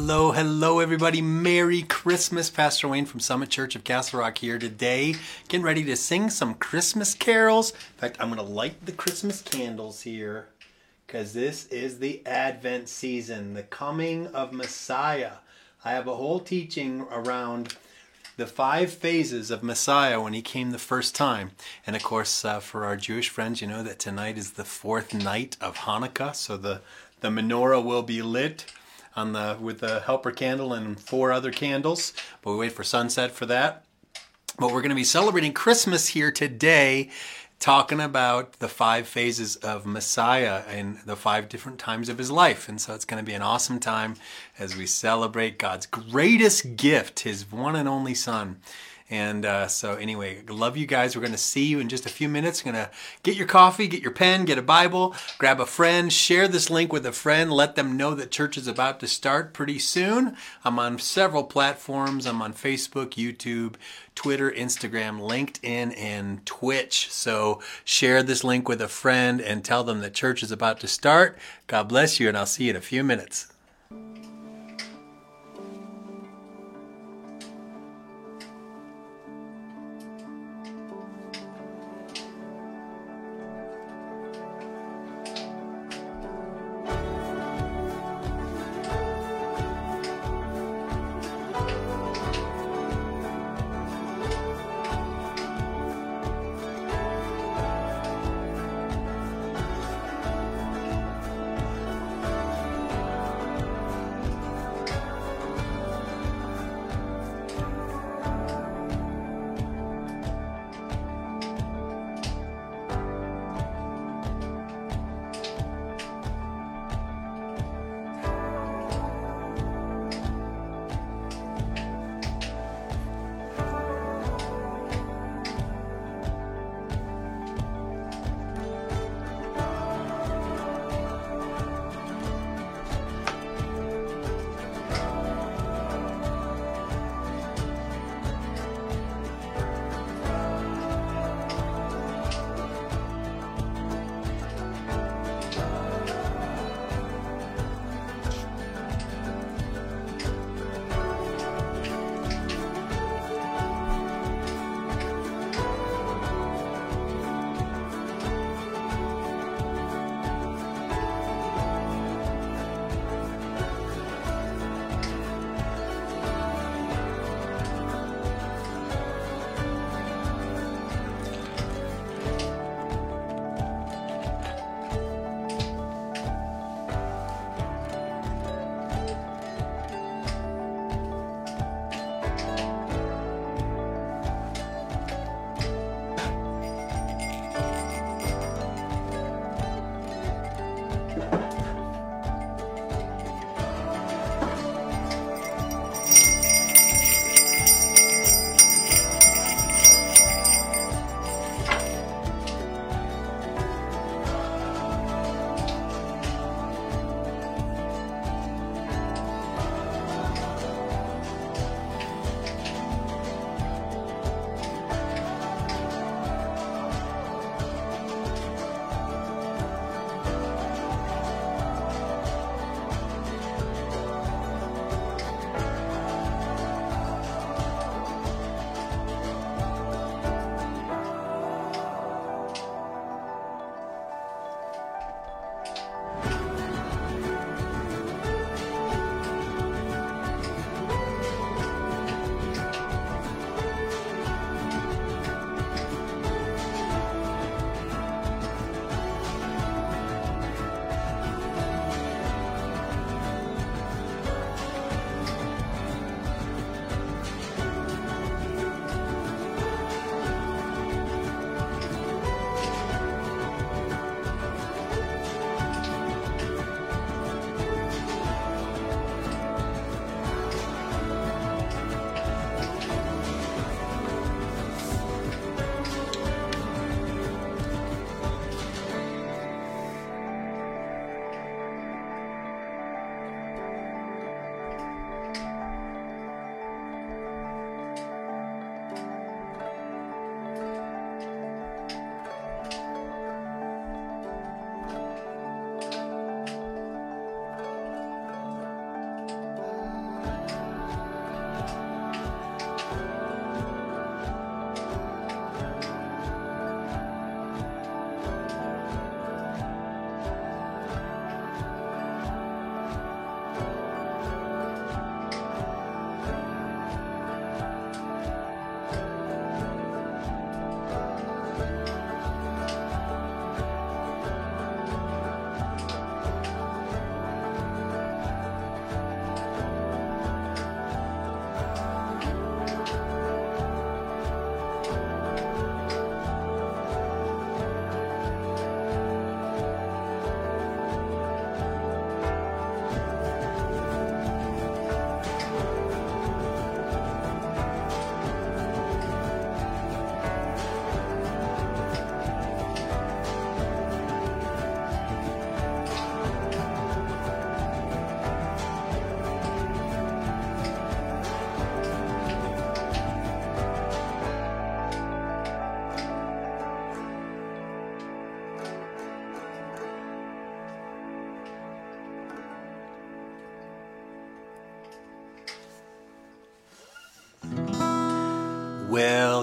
Hello, hello, everybody. Merry Christmas. Pastor Wayne from Summit Church of Castle Rock here today, getting ready to sing some Christmas carols. In fact, I'm going to light the Christmas candles here because this is the Advent season, the coming of Messiah. I have a whole teaching around the five phases of Messiah when he came the first time. And of course, uh, for our Jewish friends, you know that tonight is the fourth night of Hanukkah, so the, the menorah will be lit on the with the helper candle and four other candles. But we wait for sunset for that. But we're going to be celebrating Christmas here today, talking about the five phases of Messiah and the five different times of his life. And so it's going to be an awesome time as we celebrate God's greatest gift, his one and only Son. And uh, so, anyway, love you guys. We're going to see you in just a few minutes. Going to get your coffee, get your pen, get a Bible, grab a friend, share this link with a friend, let them know that church is about to start pretty soon. I'm on several platforms. I'm on Facebook, YouTube, Twitter, Instagram, LinkedIn, and Twitch. So, share this link with a friend and tell them that church is about to start. God bless you, and I'll see you in a few minutes.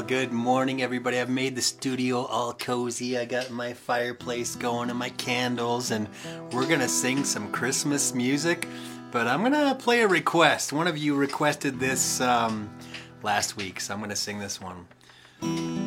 Good morning, everybody. I've made the studio all cozy. I got my fireplace going and my candles, and we're gonna sing some Christmas music. But I'm gonna play a request. One of you requested this um, last week, so I'm gonna sing this one.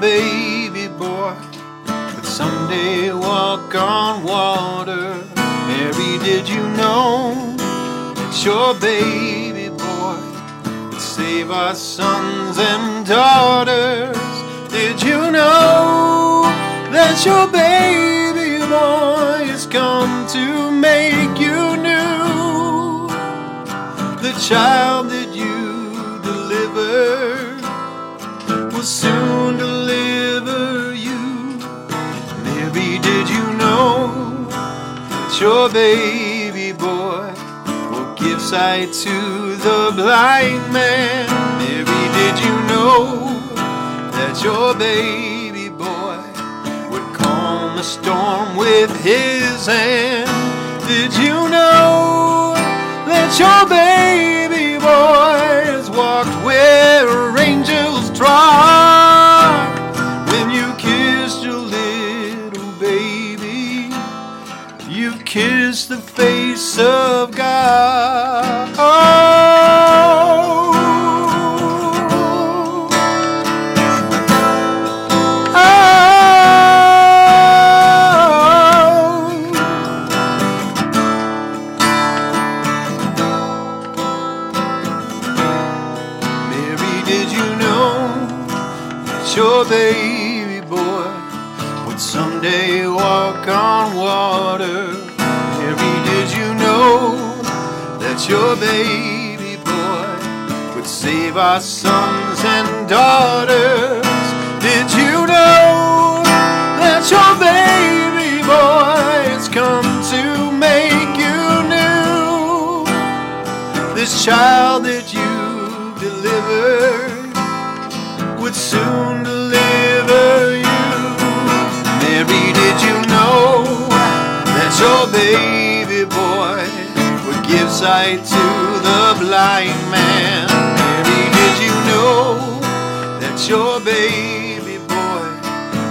Baby boy would someday walk on water? Mary, did you know that your baby boy would save our sons and daughters? Did you know that your baby boy has come to make you new? The child that you delivered will soon your baby boy will give sight to the blind man? Mary, did you know that your baby boy would calm a storm with his hand? Did you know that your baby boy has walked where angels trod? Kissed the face of God. Our sons and daughters? Did you know that your baby boy has come to make you new? This child that you delivered would soon deliver you. Mary, did you know that your baby boy would give sight to the blind man? Your baby boy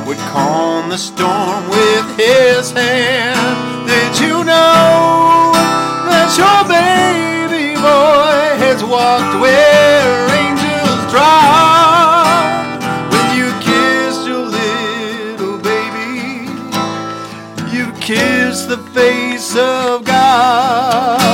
would calm the storm with his hand? Did you know that your baby boy has walked where angels trod? When you kissed your little baby, you kissed the face of God.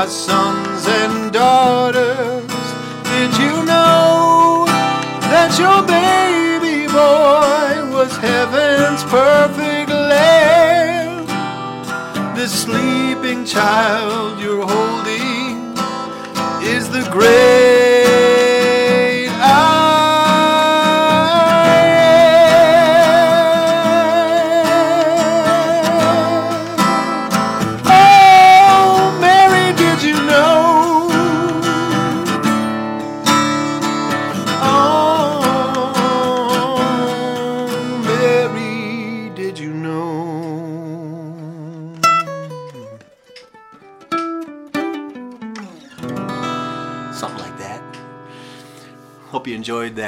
Our sons and daughters? Did you know that your baby boy was heaven's perfect lamb? The sleeping child you're holding is the great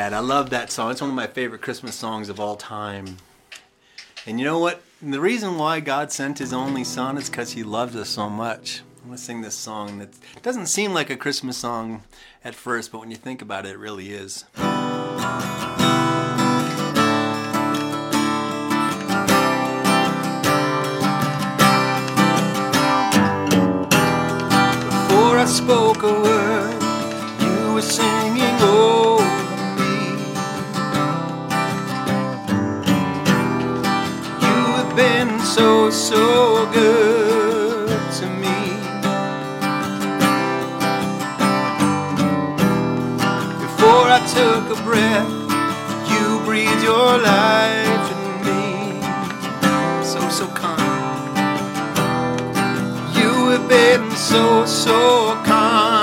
Dad. I love that song. It's one of my favorite Christmas songs of all time. And you know what? The reason why God sent His only Son is because He loved us so much. I'm going to sing this song that doesn't seem like a Christmas song at first, but when you think about it, it really is. spoke a word, you were singing, oh. so, so good to me. Before I took a breath, you breathed your life in me. So, so kind. You have been so, so kind.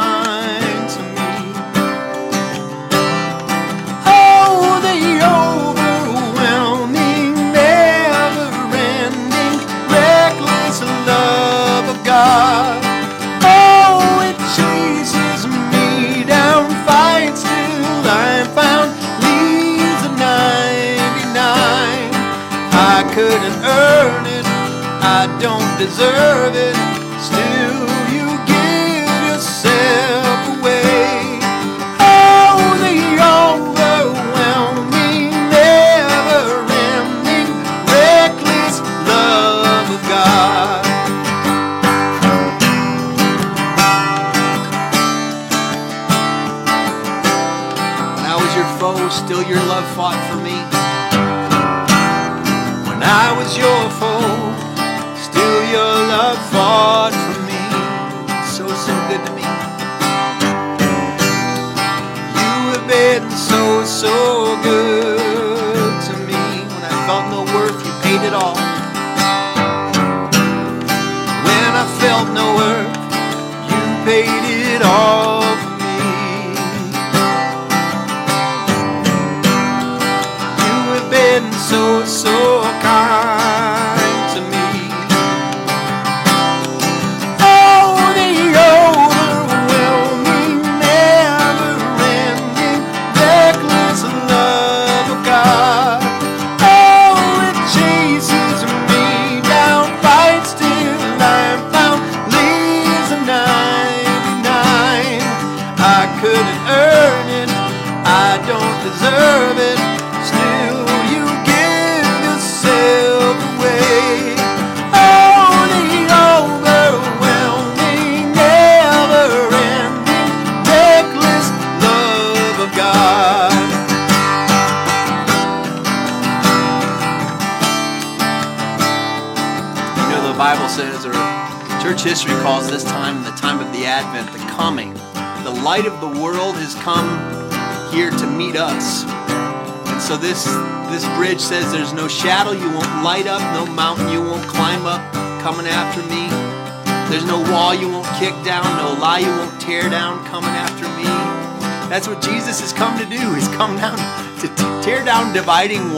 deserve it.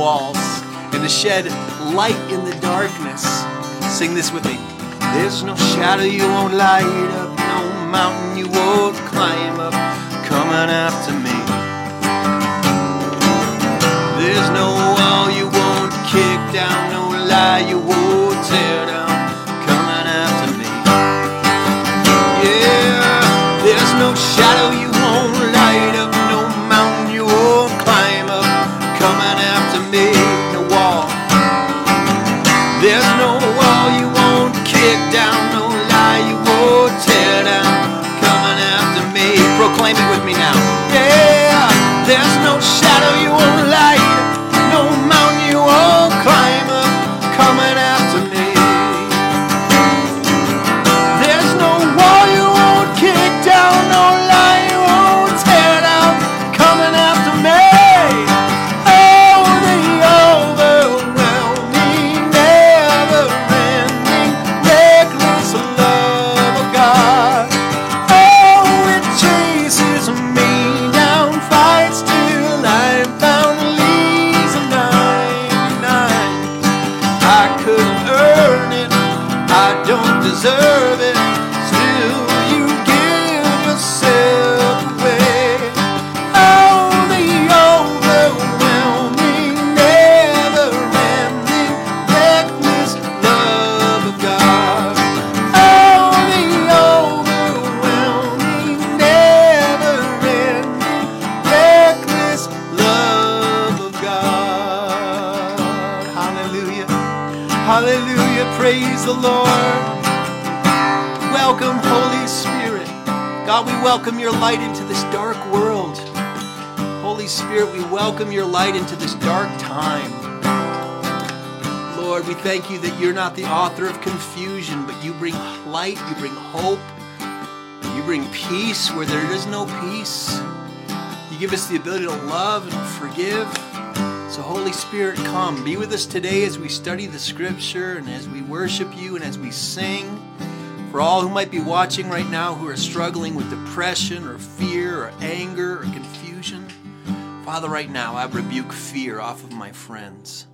walls and to shed light in the darkness. Sing this with me. There's no shadow you won't light up, no mountain you won't climb up coming after me. There's no wall you won't kick down, no lie you won't. Your light into this dark world. Holy Spirit, we welcome your light into this dark time. Lord, we thank you that you're not the author of confusion, but you bring light, you bring hope, you bring peace where there is no peace. You give us the ability to love and forgive. So, Holy Spirit, come. Be with us today as we study the scripture and as we worship you and as we sing. For all who might be watching right now who are struggling with depression or fear or anger or confusion, Father, right now I rebuke fear off of my friends.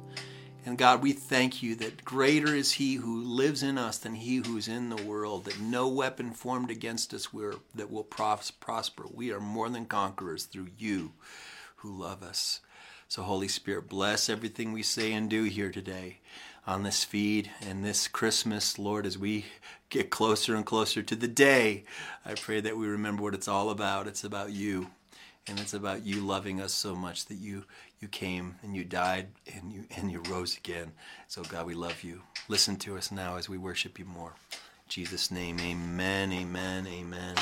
And God, we thank you that greater is He who lives in us than He who is in the world, that no weapon formed against us that will prosper. We are more than conquerors through you who love us. So, Holy Spirit, bless everything we say and do here today on this feed and this Christmas, Lord, as we get closer and closer to the day. I pray that we remember what it's all about. It's about you. And it's about you loving us so much that you you came and you died and you and you rose again. So God, we love you. Listen to us now as we worship you more. In Jesus' name, amen, amen, amen.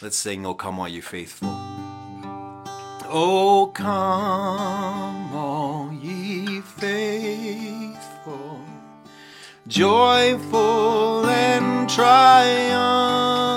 Let's sing, Oh Come All You Faithful. Oh come all ye faithful joyful and triumphant.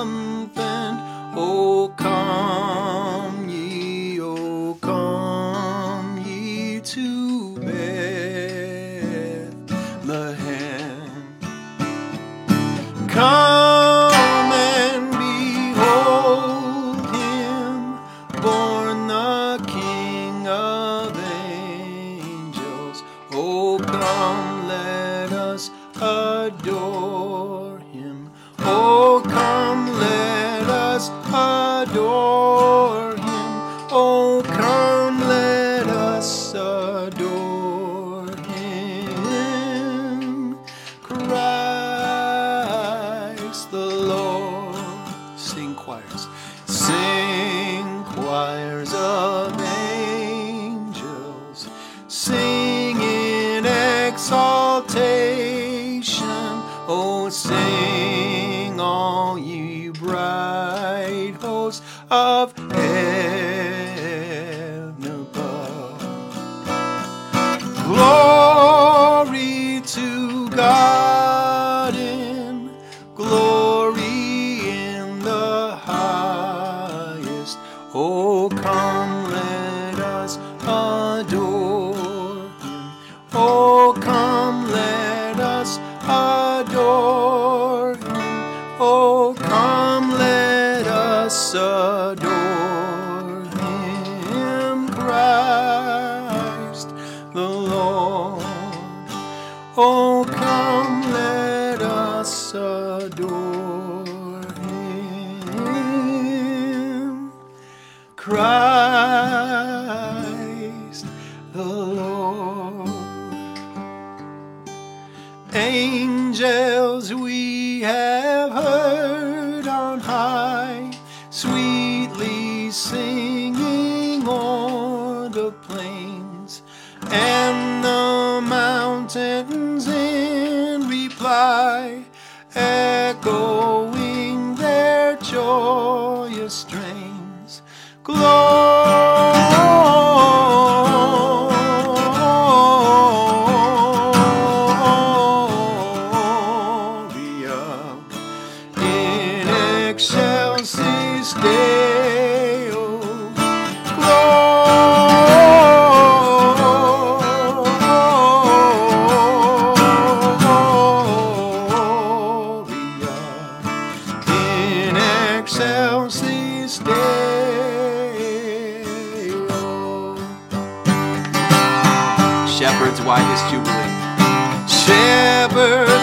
Oh, sing all ye bright hosts of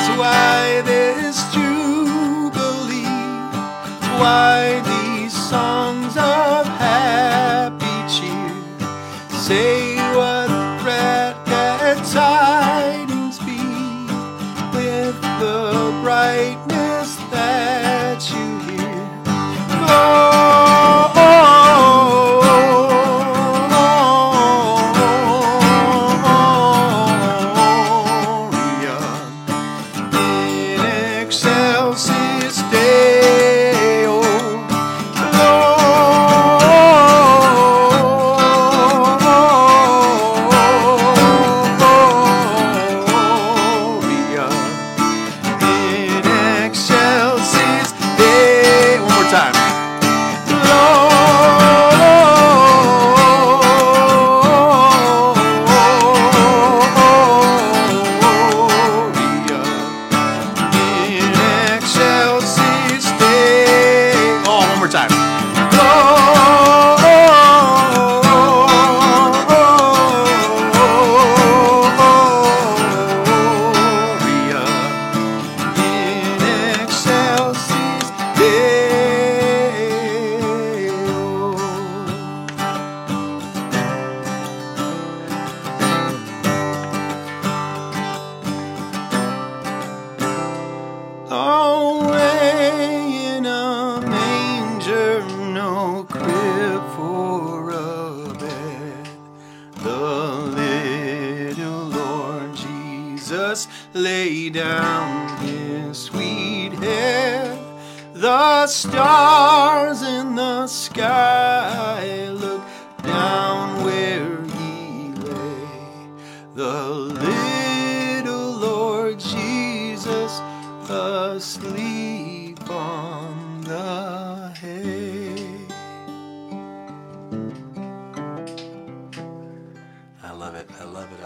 Shepherds, why this jubilee? Why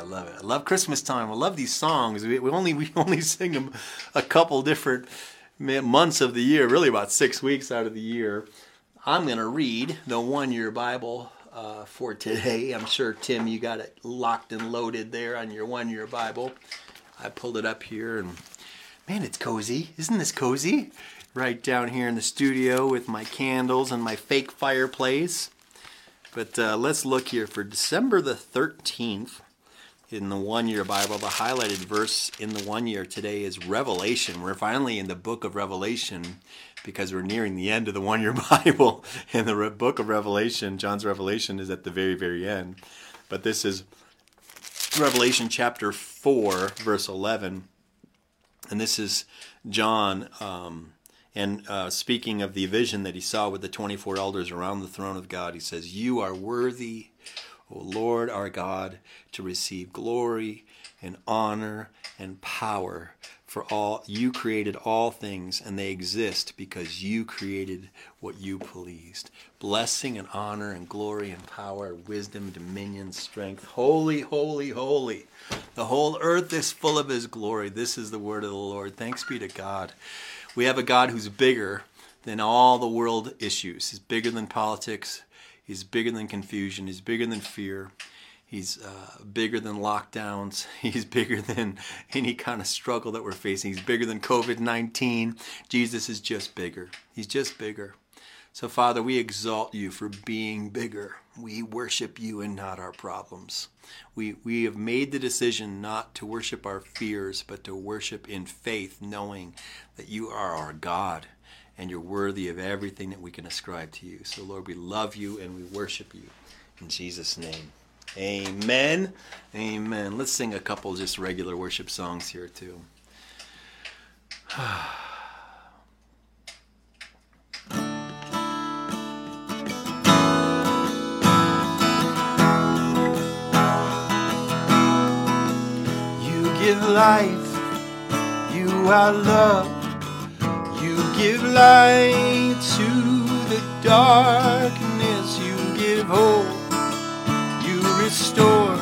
I love it. I love Christmas time. I love these songs. We, we only we only sing them a couple different months of the year, really about six weeks out of the year. I'm going to read the one year Bible uh, for today. I'm sure, Tim, you got it locked and loaded there on your one year Bible. I pulled it up here and man, it's cozy. Isn't this cozy? Right down here in the studio with my candles and my fake fireplace. But uh, let's look here for December the 13th in the one year Bible. The highlighted verse in the one year today is Revelation. We're finally in the book of Revelation because we're nearing the end of the one year Bible. And the book of Revelation, John's Revelation, is at the very, very end. But this is Revelation chapter 4, verse 11. And this is John. Um, and uh, speaking of the vision that he saw with the 24 elders around the throne of God, he says, You are worthy, O Lord our God, to receive glory and honor and power. For all you created all things, and they exist because you created what you pleased. Blessing and honor and glory and power, wisdom, dominion, strength. Holy, holy, holy. The whole earth is full of his glory. This is the word of the Lord. Thanks be to God. We have a God who's bigger than all the world issues. He's bigger than politics. He's bigger than confusion. He's bigger than fear. He's uh, bigger than lockdowns. He's bigger than any kind of struggle that we're facing. He's bigger than COVID 19. Jesus is just bigger. He's just bigger. So, Father, we exalt you for being bigger. We worship you and not our problems. We, we have made the decision not to worship our fears, but to worship in faith, knowing that you are our God and you're worthy of everything that we can ascribe to you. So, Lord, we love you and we worship you. In Jesus' name. Amen. Amen. Let's sing a couple just regular worship songs here, too. you give life, you are love, give light to the darkness, you give hope You restore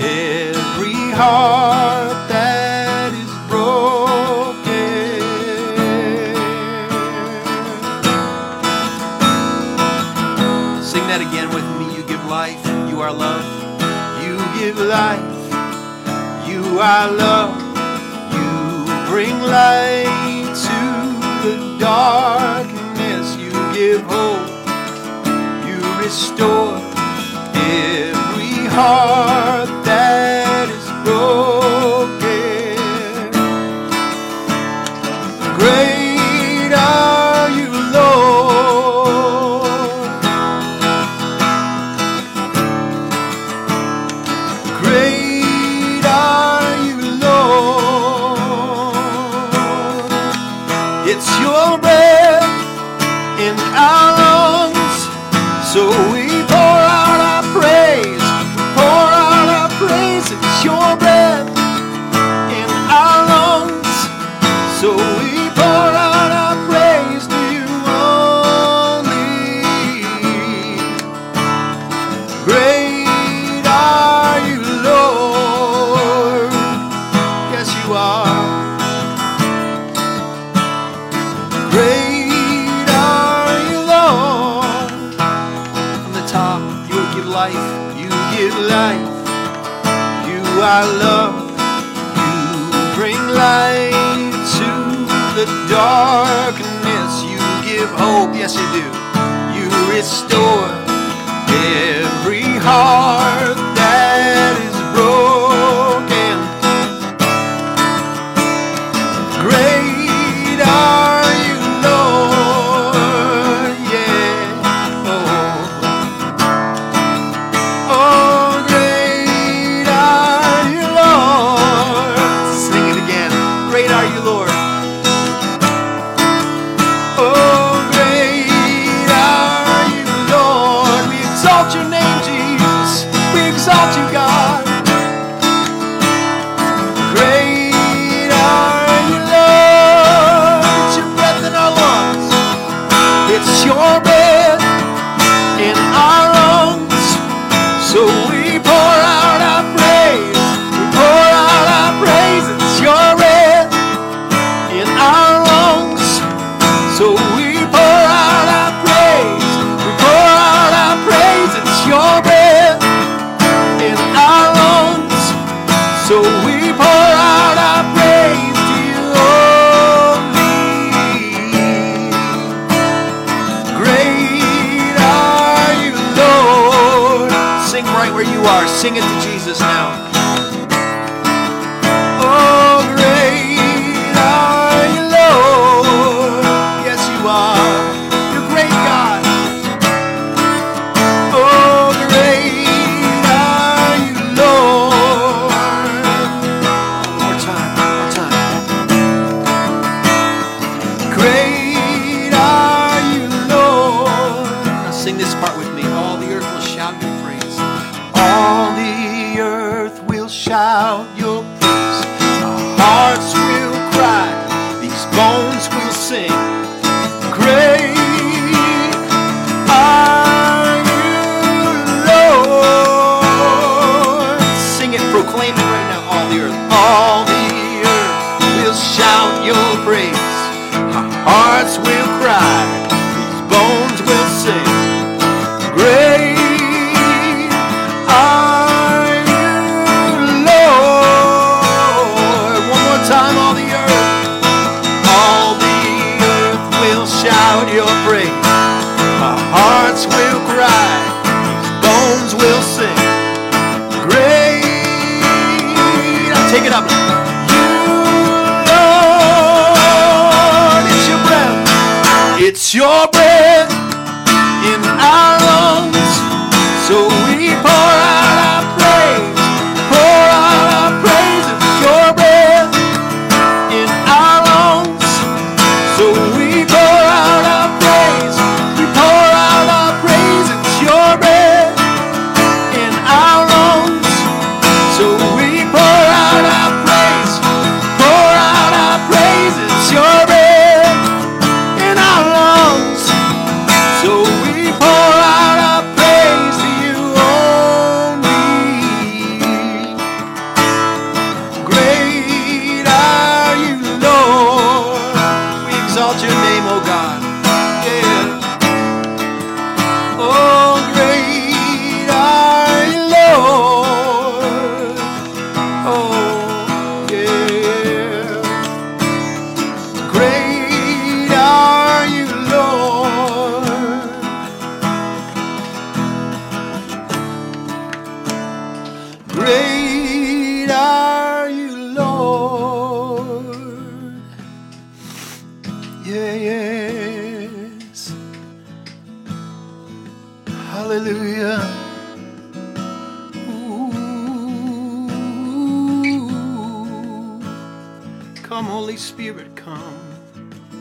every heart that is broken. Sing that again with me. You give life, you are love. You give life, you are love. You bring light darkness. You give hope, you restore every heart darkness. You give hope, yes, you do. You restore every heart hearts will cry, your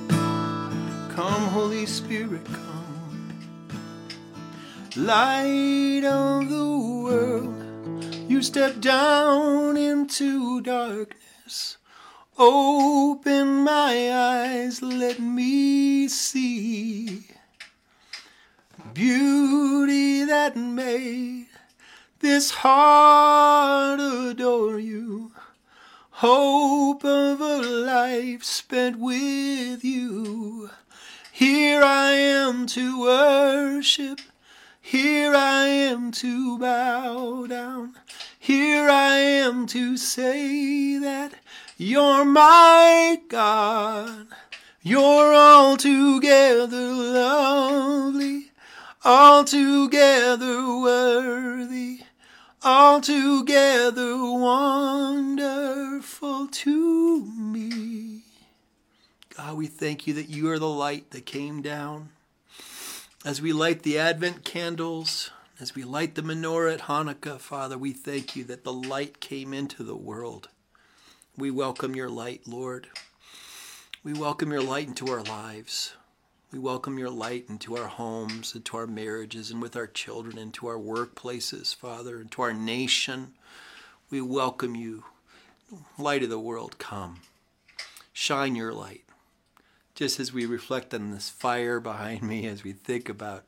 come. Come, Holy Spirit, come. Light of the world, you step down into darkness. Open my eyes, let me see beauty that made this heart adore you. Hope of a life spent with you. Here I am to worship. Here I am to bow down. Here I am to say that you're my God. You're altogether lovely, altogether worthy, altogether wonderful to me. God, we thank you that you are the light that came down. As we light the Advent candles, as we light the menorah at Hanukkah, Father, we thank you that the light came into the world. We welcome your light, Lord. We welcome your light into our lives. We welcome your light into our homes, into our marriages, and with our children, into our workplaces, Father, into our nation. We welcome you. Light of the world, come. Shine your light. Just as we reflect on this fire behind me, as we think about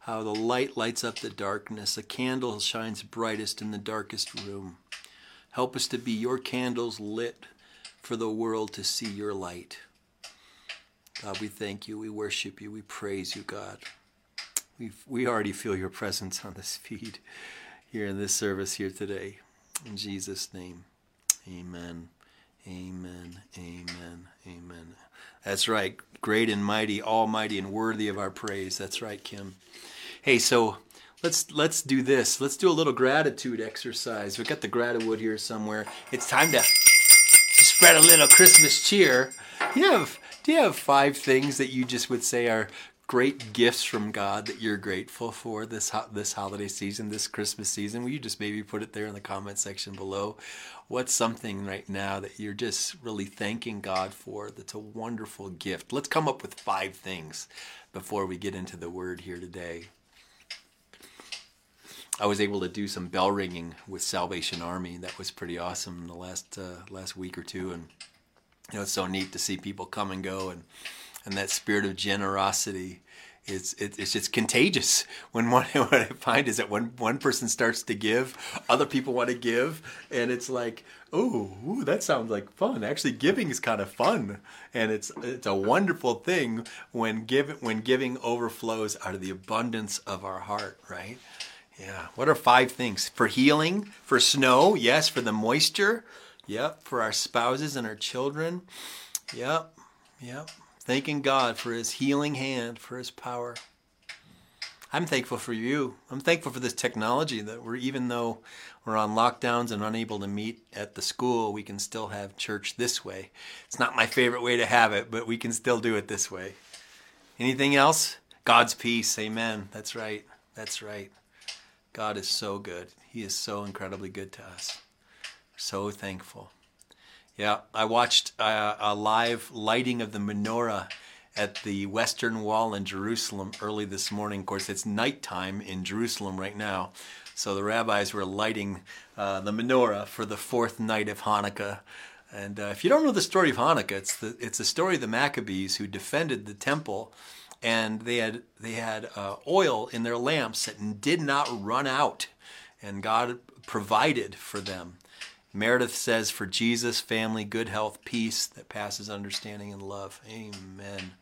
how the light lights up the darkness, a candle shines brightest in the darkest room. Help us to be your candles lit for the world to see your light. God, we thank you. We worship you. We praise you, God. We we already feel your presence on this feed here in this service here today. In Jesus' name, amen. Amen. Amen. Amen. That's right. Great and mighty, almighty and worthy of our praise. That's right, Kim. Hey, so let's let's do this. Let's do a little gratitude exercise. We've got the gratitude here somewhere. It's time to, spread a little Christmas cheer. Have do you have five things that you just would say are great gifts from God that you're grateful for this ho- this holiday season, this Christmas season? Will you just maybe put it there in the comment section below? What's something right now that you're just really thanking God for that's a wonderful gift? Let's come up with five things before we get into the word here today. I was able to do some bell ringing with Salvation Army. That was pretty awesome in the last uh, last week or two, and you know it's so neat to see people come and go, and and that spirit of generosity it's it, it's just contagious. When one what I find is that when one person starts to give, other people want to give, and it's like, oh, that sounds like fun. Actually, giving is kind of fun, and it's it's a wonderful thing when give when giving overflows out of the abundance of our heart, right? Yeah. What are five things for healing? For snow, yes. For the moisture, yep. For our spouses and our children, yep, yep thanking God for his healing hand, for his power. I'm thankful for you. I'm thankful for this technology that we're, even though we're on lockdowns and unable to meet at the school, we can still have church this way. It's not my favorite way to have it, but we can still do it this way. Anything else? God's peace. Amen. That's right. That's right. God is so good. He is so incredibly good to us. So thankful. Yeah, I watched uh, a live lighting of the menorah at the Western Wall in Jerusalem early this morning. Of course, it's nighttime in Jerusalem right now. So the rabbis were lighting uh, the menorah for the fourth night of Hanukkah. And uh, if you don't know the story of Hanukkah, it's the it's the story of the Maccabees who defended the temple, and they had they had uh, oil in their lamps that did not run out, and God provided for them. Meredith says, for Jesus, family, good health, peace that passes understanding and love. Amen.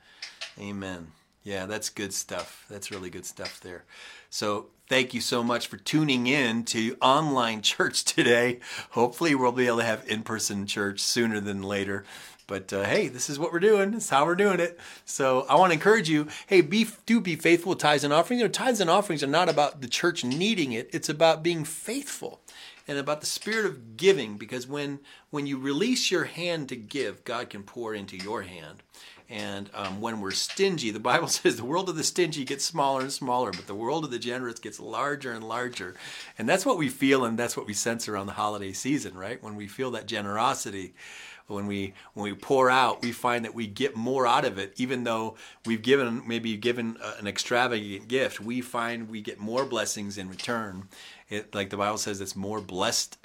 Amen. Yeah, that's good stuff. That's really good stuff there. So, thank you so much for tuning in to online church today. Hopefully, we'll be able to have in person church sooner than later. But uh, hey, this is what we're doing. This is how we're doing it. So I want to encourage you. Hey, be do be faithful with tithes and offerings. You know, tithes and offerings are not about the church needing it. It's about being faithful and about the spirit of giving because when when you release your hand to give god can pour into your hand. And um, when we're stingy the bible says the world of the stingy gets smaller and smaller but the world of the generous gets larger and larger. And that's what we feel and that's what we sense around the holiday season right? When we feel that generosity when we when we pour out we find that we get more out of it even though we've given maybe given an extravagant gift. We find we get more blessings in return it, like the Bible says, it's more blessed.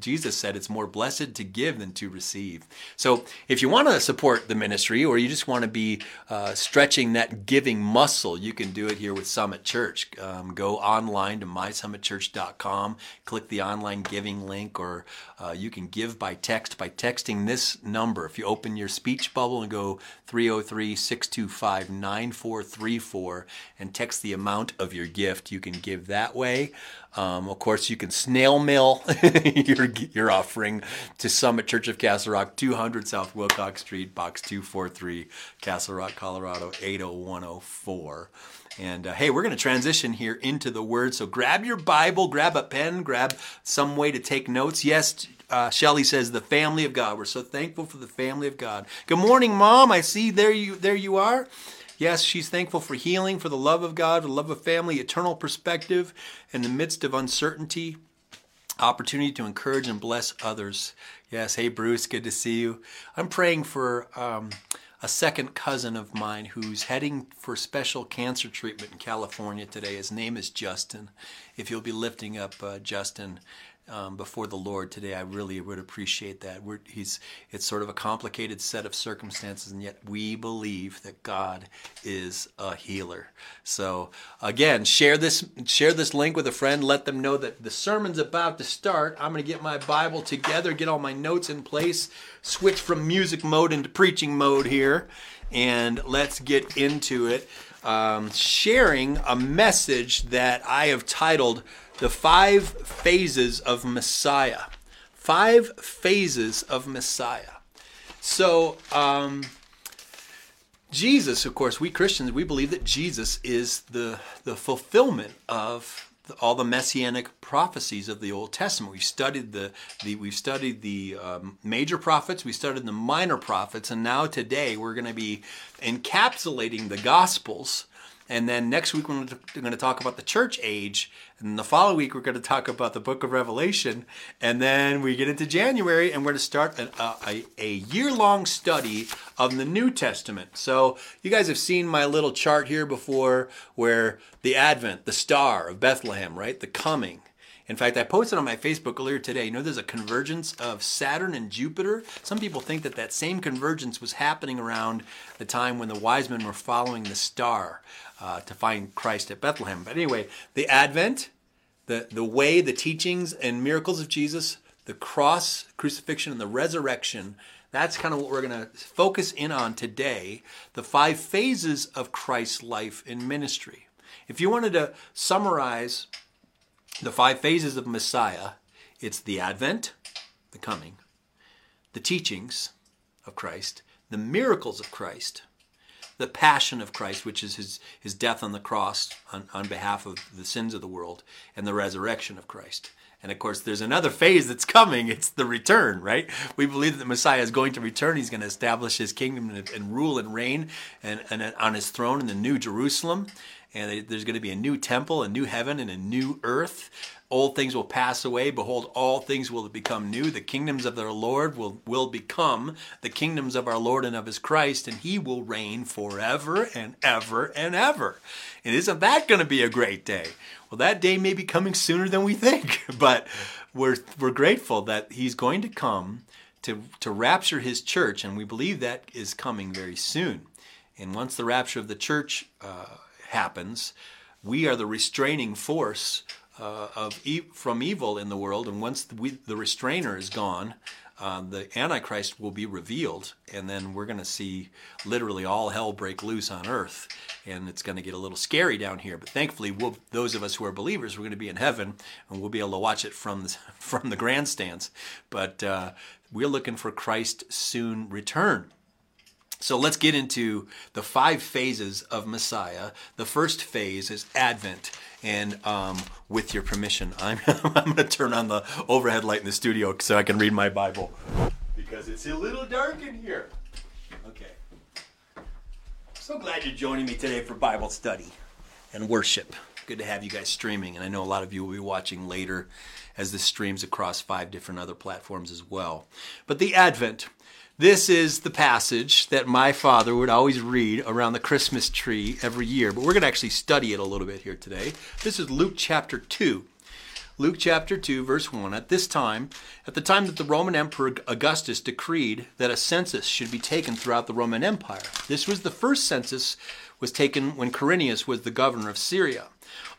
Jesus said it's more blessed to give than to receive. So if you want to support the ministry or you just want to be uh, stretching that giving muscle, you can do it here with Summit Church. Um, go online to mysummitchurch.com, click the online giving link, or uh, you can give by text by texting this number. If you open your speech bubble and go 303 625 9434 and text the amount of your gift, you can give that way. Um, of course, you can snail mail your, your offering to Summit Church of Castle Rock, 200 South Wilcox Street, Box 243, Castle Rock, Colorado, 80104. And uh, hey, we're going to transition here into the Word. So grab your Bible, grab a pen, grab some way to take notes. Yes, uh, Shelly says the family of God. We're so thankful for the family of God. Good morning, Mom. I see there you there you are. Yes, she's thankful for healing, for the love of God, the love of family, eternal perspective in the midst of uncertainty, opportunity to encourage and bless others. Yes, hey Bruce, good to see you. I'm praying for um, a second cousin of mine who's heading for special cancer treatment in California today. His name is Justin. If you'll be lifting up uh, Justin um, before the Lord today, I really would appreciate that. We're, he's, it's sort of a complicated set of circumstances, and yet we believe that God is a healer. So again, share this share this link with a friend. Let them know that the sermon's about to start. I'm going to get my Bible together, get all my notes in place, switch from music mode into preaching mode here, and let's get into it. Um, sharing a message that I have titled the five phases of Messiah. Five phases of Messiah. So, um, Jesus, of course, we Christians, we believe that Jesus is the, the fulfillment of the, all the messianic prophecies of the Old Testament. We've studied the, the we've studied the um, major prophets, we studied the minor prophets, and now today we're going to be encapsulating the Gospels and then next week, we're going to talk about the church age. And the following week, we're going to talk about the book of Revelation. And then we get into January, and we're going to start an, a, a year long study of the New Testament. So, you guys have seen my little chart here before where the Advent, the star of Bethlehem, right? The coming. In fact, I posted on my Facebook earlier today. You know, there's a convergence of Saturn and Jupiter. Some people think that that same convergence was happening around the time when the wise men were following the star uh, to find Christ at Bethlehem. But anyway, the Advent, the, the way, the teachings, and miracles of Jesus, the cross, crucifixion, and the resurrection. That's kind of what we're going to focus in on today the five phases of Christ's life and ministry. If you wanted to summarize the five phases of Messiah, it's the advent, the coming, the teachings of Christ, the miracles of Christ, the passion of Christ, which is his, his death on the cross on, on behalf of the sins of the world, and the resurrection of Christ. And of course, there's another phase that's coming. It's the return, right? We believe that the Messiah is going to return. He's going to establish his kingdom and, and rule and reign and, and on his throne in the new Jerusalem. And there's going to be a new temple, a new heaven, and a new earth. Old things will pass away. Behold, all things will become new. The kingdoms of their Lord will, will become the kingdoms of our Lord and of his Christ, and he will reign forever and ever and ever. And isn't that going to be a great day? Well, that day may be coming sooner than we think, but we're, we're grateful that he's going to come to, to rapture his church, and we believe that is coming very soon. And once the rapture of the church uh, happens, we are the restraining force uh, of e- from evil in the world, and once the, we, the restrainer is gone, uh, the Antichrist will be revealed, and then we're going to see literally all hell break loose on earth, and it's going to get a little scary down here. But thankfully, we'll, those of us who are believers, we're going to be in heaven, and we'll be able to watch it from the, from the grandstands. But uh, we're looking for Christ's soon return. So let's get into the five phases of Messiah. The first phase is Advent. And um, with your permission, I'm, I'm going to turn on the overhead light in the studio so I can read my Bible. Because it's a little dark in here. Okay. So glad you're joining me today for Bible study and worship. Good to have you guys streaming. And I know a lot of you will be watching later as this streams across five different other platforms as well. But the Advent this is the passage that my father would always read around the Christmas tree every year, but we're going to actually study it a little bit here today. This is Luke chapter 2. Luke chapter 2, verse 1. At this time, at the time that the Roman Emperor Augustus decreed that a census should be taken throughout the Roman Empire. This was the first census was taken when Quirinius was the governor of Syria.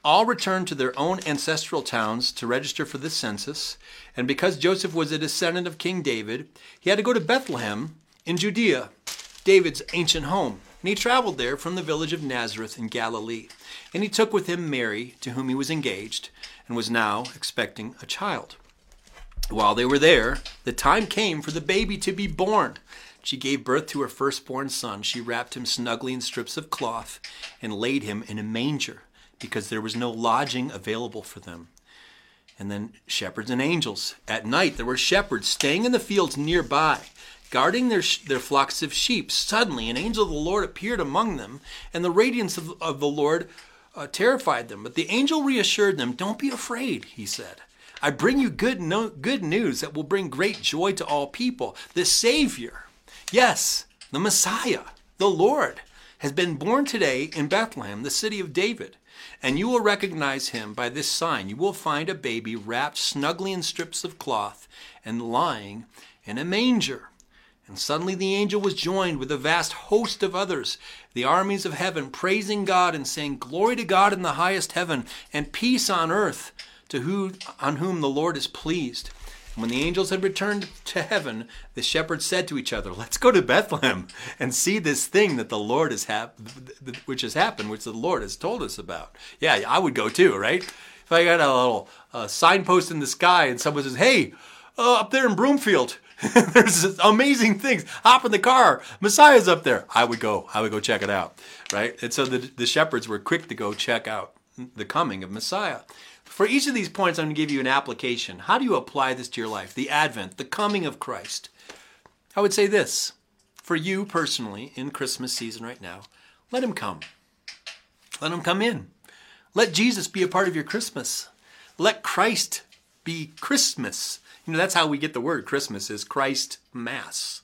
All returned to their own ancestral towns to register for the census, and because Joseph was a descendant of King David, he had to go to Bethlehem in Judea, David's ancient home. And he traveled there from the village of Nazareth in Galilee. And he took with him Mary, to whom he was engaged, and was now expecting a child. While they were there, the time came for the baby to be born. She gave birth to her firstborn son. She wrapped him snugly in strips of cloth and laid him in a manger because there was no lodging available for them. And then shepherds and angels. At night, there were shepherds staying in the fields nearby, guarding their, their flocks of sheep. Suddenly, an angel of the Lord appeared among them, and the radiance of, of the Lord uh, terrified them. But the angel reassured them, Don't be afraid, he said. I bring you good, no, good news that will bring great joy to all people. The Savior, yes, the Messiah, the Lord, has been born today in Bethlehem, the city of David. And you will recognize him by this sign. You will find a baby wrapped snugly in strips of cloth and lying in a manger. And suddenly the angel was joined with a vast host of others, the armies of heaven, praising God and saying, Glory to God in the highest heaven, and peace on earth to who, on whom the Lord is pleased. When the angels had returned to heaven, the shepherds said to each other, "Let's go to Bethlehem and see this thing that the Lord has hap- which has happened, which the Lord has told us about." Yeah, I would go too, right? If I got a little uh, signpost in the sky and someone says, "Hey, uh, up there in Broomfield, there's amazing things. Hop in the car. Messiah's up there." I would go. I would go check it out, right? And so the the shepherds were quick to go check out the coming of Messiah. For each of these points, I'm going to give you an application. How do you apply this to your life? The advent, the coming of Christ. I would say this for you personally in Christmas season right now, let him come. Let him come in. Let Jesus be a part of your Christmas. Let Christ be Christmas. You know, that's how we get the word Christmas is Christ Mass.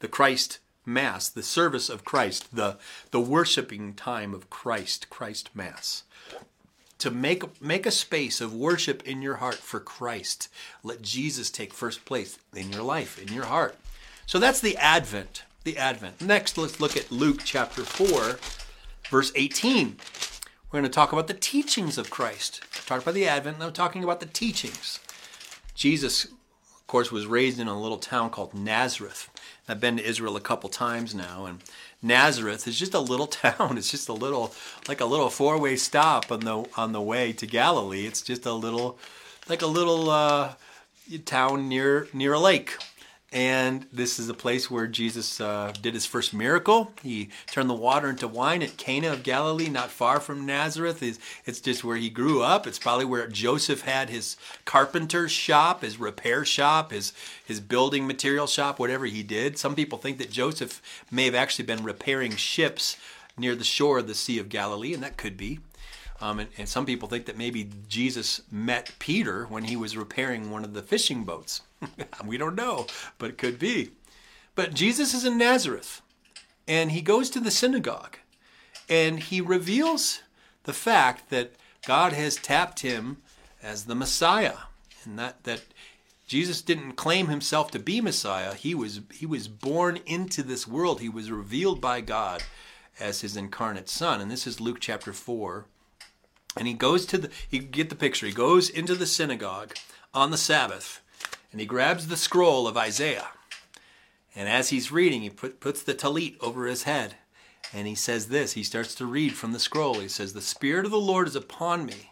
The Christ Mass, the service of Christ, the, the worshiping time of Christ, Christ Mass. To make make a space of worship in your heart for Christ. Let Jesus take first place in your life, in your heart. So that's the Advent. The Advent. Next, let's look at Luke chapter 4, verse 18. We're going to talk about the teachings of Christ. Talk about the Advent, I'm talking about the teachings. Jesus, of course, was raised in a little town called Nazareth. I've been to Israel a couple times now, and Nazareth is just a little town. It's just a little, like a little four-way stop on the on the way to Galilee. It's just a little, like a little uh, town near near a lake. And this is a place where Jesus uh, did his first miracle. He turned the water into wine at Cana of Galilee, not far from Nazareth. It's, it's just where he grew up. It's probably where Joseph had his carpenter shop, his repair shop, his, his building material shop, whatever he did. Some people think that Joseph may have actually been repairing ships near the shore of the Sea of Galilee, and that could be. Um, and, and some people think that maybe Jesus met Peter when he was repairing one of the fishing boats. we don't know, but it could be. But Jesus is in Nazareth, and he goes to the synagogue, and he reveals the fact that God has tapped him as the Messiah, and that that Jesus didn't claim himself to be Messiah. He was he was born into this world. He was revealed by God as his incarnate son. And this is Luke chapter 4. And he goes to the you get the picture. He goes into the synagogue on the Sabbath and he grabs the scroll of Isaiah. And as he's reading, he put, puts the talit over his head. And he says this he starts to read from the scroll. He says, The Spirit of the Lord is upon me,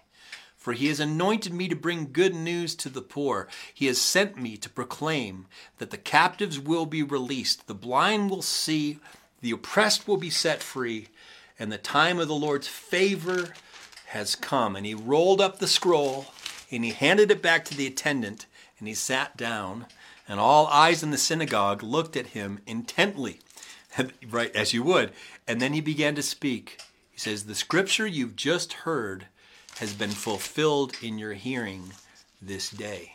for he has anointed me to bring good news to the poor. He has sent me to proclaim that the captives will be released, the blind will see, the oppressed will be set free, and the time of the Lord's favor has come. And he rolled up the scroll and he handed it back to the attendant and he sat down, and all eyes in the synagogue looked at him intently, right, as you would. And then he began to speak. He says, The scripture you've just heard has been fulfilled in your hearing this day.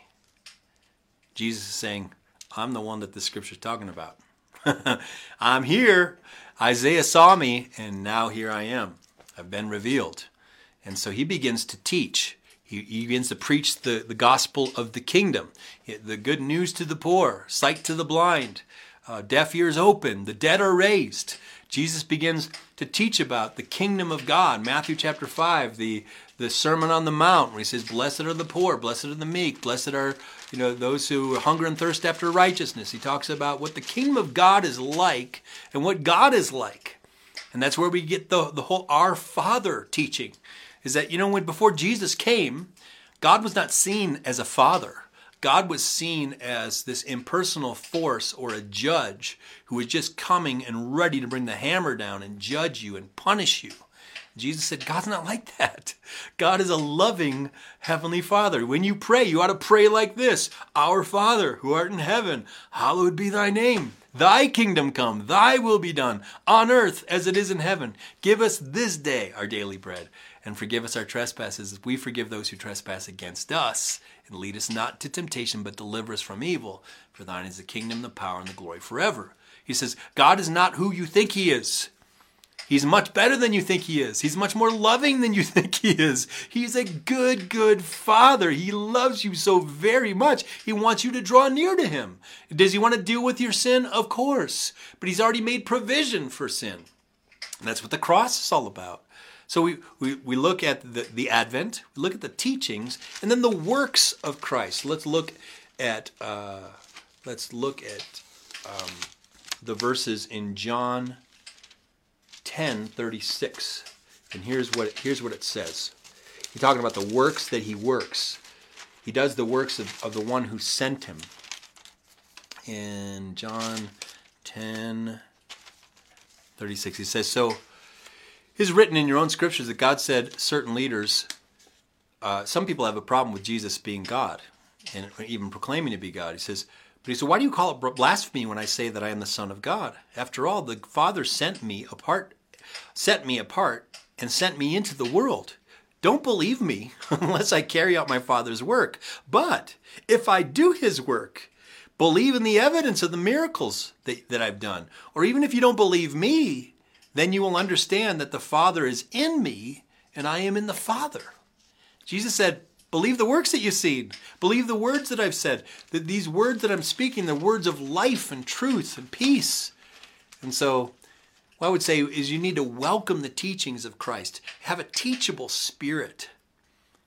Jesus is saying, I'm the one that the scripture's talking about. I'm here. Isaiah saw me, and now here I am. I've been revealed. And so he begins to teach. He, he begins to preach the, the gospel of the kingdom, the good news to the poor, sight to the blind, uh, deaf ears open, the dead are raised. Jesus begins to teach about the kingdom of God. Matthew chapter 5, the, the Sermon on the Mount, where he says, Blessed are the poor, blessed are the meek, blessed are you know those who hunger and thirst after righteousness. He talks about what the kingdom of God is like and what God is like. And that's where we get the, the whole Our Father teaching is that, you know, when before Jesus came, God was not seen as a father. God was seen as this impersonal force or a judge who was just coming and ready to bring the hammer down and judge you and punish you. Jesus said, God's not like that. God is a loving Heavenly Father. When you pray, you ought to pray like this Our Father, who art in heaven, hallowed be thy name. Thy kingdom come, thy will be done, on earth as it is in heaven. Give us this day our daily bread and forgive us our trespasses as we forgive those who trespass against us. And lead us not to temptation, but deliver us from evil. For thine is the kingdom, the power, and the glory forever. He says, God is not who you think he is. He's much better than you think he is. He's much more loving than you think he is. He's a good, good father. He loves you so very much. He wants you to draw near to him. Does he want to deal with your sin? Of course. But he's already made provision for sin. And that's what the cross is all about. So we, we, we look at the, the Advent, we look at the teachings, and then the works of Christ. Let's look at uh, let's look at um, the verses in John 10, 36. And here's what here's what it says. He's talking about the works that he works. He does the works of, of the one who sent him. In John 10, 36, he says, So is written in your own scriptures that God said certain leaders, uh, some people have a problem with Jesus being God and even proclaiming to be God. He says, but he said, why do you call it blasphemy when I say that I am the Son of God? After all, the Father sent me apart, set me apart, and sent me into the world. Don't believe me unless I carry out my Father's work. But if I do his work, believe in the evidence of the miracles that, that I've done. Or even if you don't believe me, then you will understand that the Father is in me and I am in the Father. Jesus said, Believe the works that you've seen. Believe the words that I've said. That these words that I'm speaking, they're words of life and truth and peace. And so, what I would say is you need to welcome the teachings of Christ. Have a teachable spirit.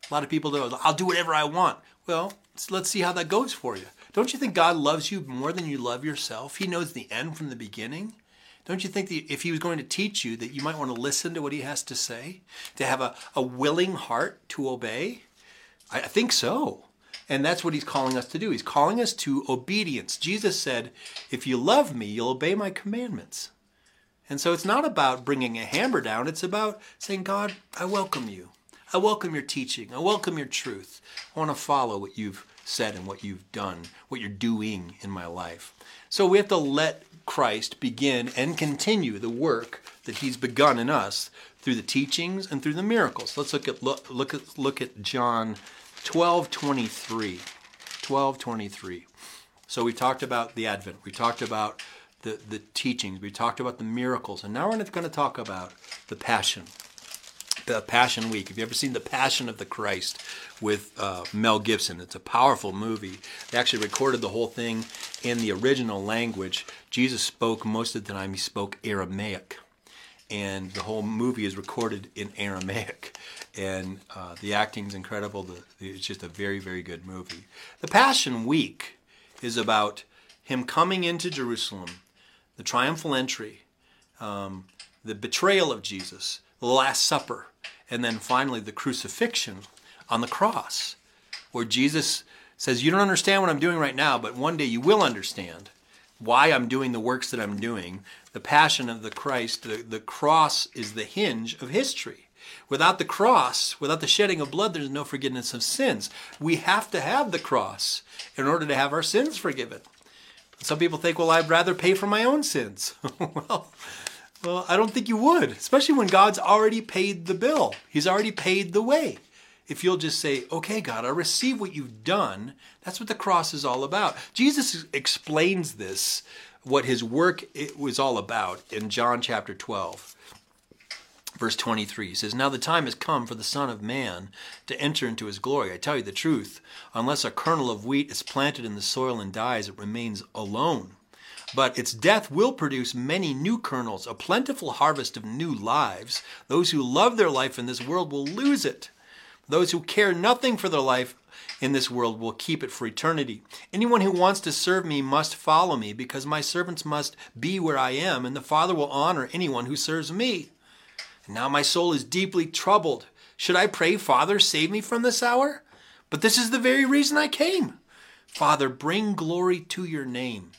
A lot of people go, I'll do whatever I want. Well, let's see how that goes for you. Don't you think God loves you more than you love yourself? He knows the end from the beginning. Don't you think that if he was going to teach you that you might want to listen to what he has to say? To have a, a willing heart to obey? I, I think so. And that's what he's calling us to do. He's calling us to obedience. Jesus said, If you love me, you'll obey my commandments. And so it's not about bringing a hammer down, it's about saying, God, I welcome you. I welcome your teaching. I welcome your truth. I want to follow what you've said and what you've done, what you're doing in my life. So we have to let Christ begin and continue the work that he's begun in us through the teachings and through the miracles. Let's look at look, look at look at John 12:23. 12:23. So we talked about the advent. We talked about the, the teachings. We talked about the miracles. And now we're going to talk about the passion. The Passion Week. Have you ever seen The Passion of the Christ with uh, Mel Gibson? It's a powerful movie. They actually recorded the whole thing in the original language. Jesus spoke most of the time, he spoke Aramaic. And the whole movie is recorded in Aramaic. And uh, the acting's incredible. The, it's just a very, very good movie. The Passion Week is about him coming into Jerusalem, the triumphal entry, um, the betrayal of Jesus, the Last Supper, and then finally the crucifixion on the cross, where Jesus says, You don't understand what I'm doing right now, but one day you will understand why I'm doing the works that I'm doing. The passion of the Christ, the, the cross is the hinge of history. Without the cross, without the shedding of blood, there's no forgiveness of sins. We have to have the cross in order to have our sins forgiven. Some people think, well, I'd rather pay for my own sins. well, well, I don't think you would, especially when God's already paid the bill. He's already paid the way. If you'll just say, okay, God, I receive what you've done, that's what the cross is all about. Jesus explains this, what his work it was all about, in John chapter 12 verse 23 he says now the time has come for the son of man to enter into his glory. I tell you the truth unless a kernel of wheat is planted in the soil and dies it remains alone. But its death will produce many new kernels a plentiful harvest of new lives. Those who love their life in this world will lose it those who care nothing for their life in this world will keep it for eternity. Anyone who wants to serve me must follow me, because my servants must be where I am, and the Father will honor anyone who serves me. Now my soul is deeply troubled. Should I pray, Father, save me from this hour? But this is the very reason I came. Father, bring glory to your name.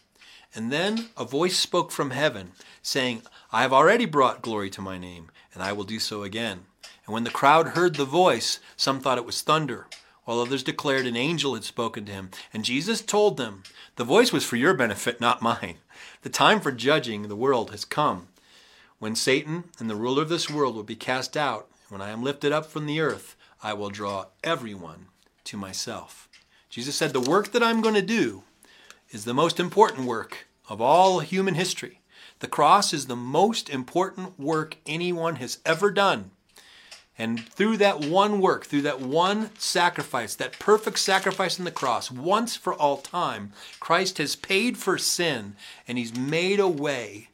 And then a voice spoke from heaven, saying, I have already brought glory to my name, and I will do so again. And when the crowd heard the voice, some thought it was thunder, while others declared an angel had spoken to him. And Jesus told them, The voice was for your benefit, not mine. The time for judging the world has come. When Satan and the ruler of this world will be cast out, when I am lifted up from the earth, I will draw everyone to myself. Jesus said, The work that I'm going to do is the most important work of all human history. The cross is the most important work anyone has ever done. And through that one work, through that one sacrifice, that perfect sacrifice on the cross, once for all time, Christ has paid for sin and he's made a way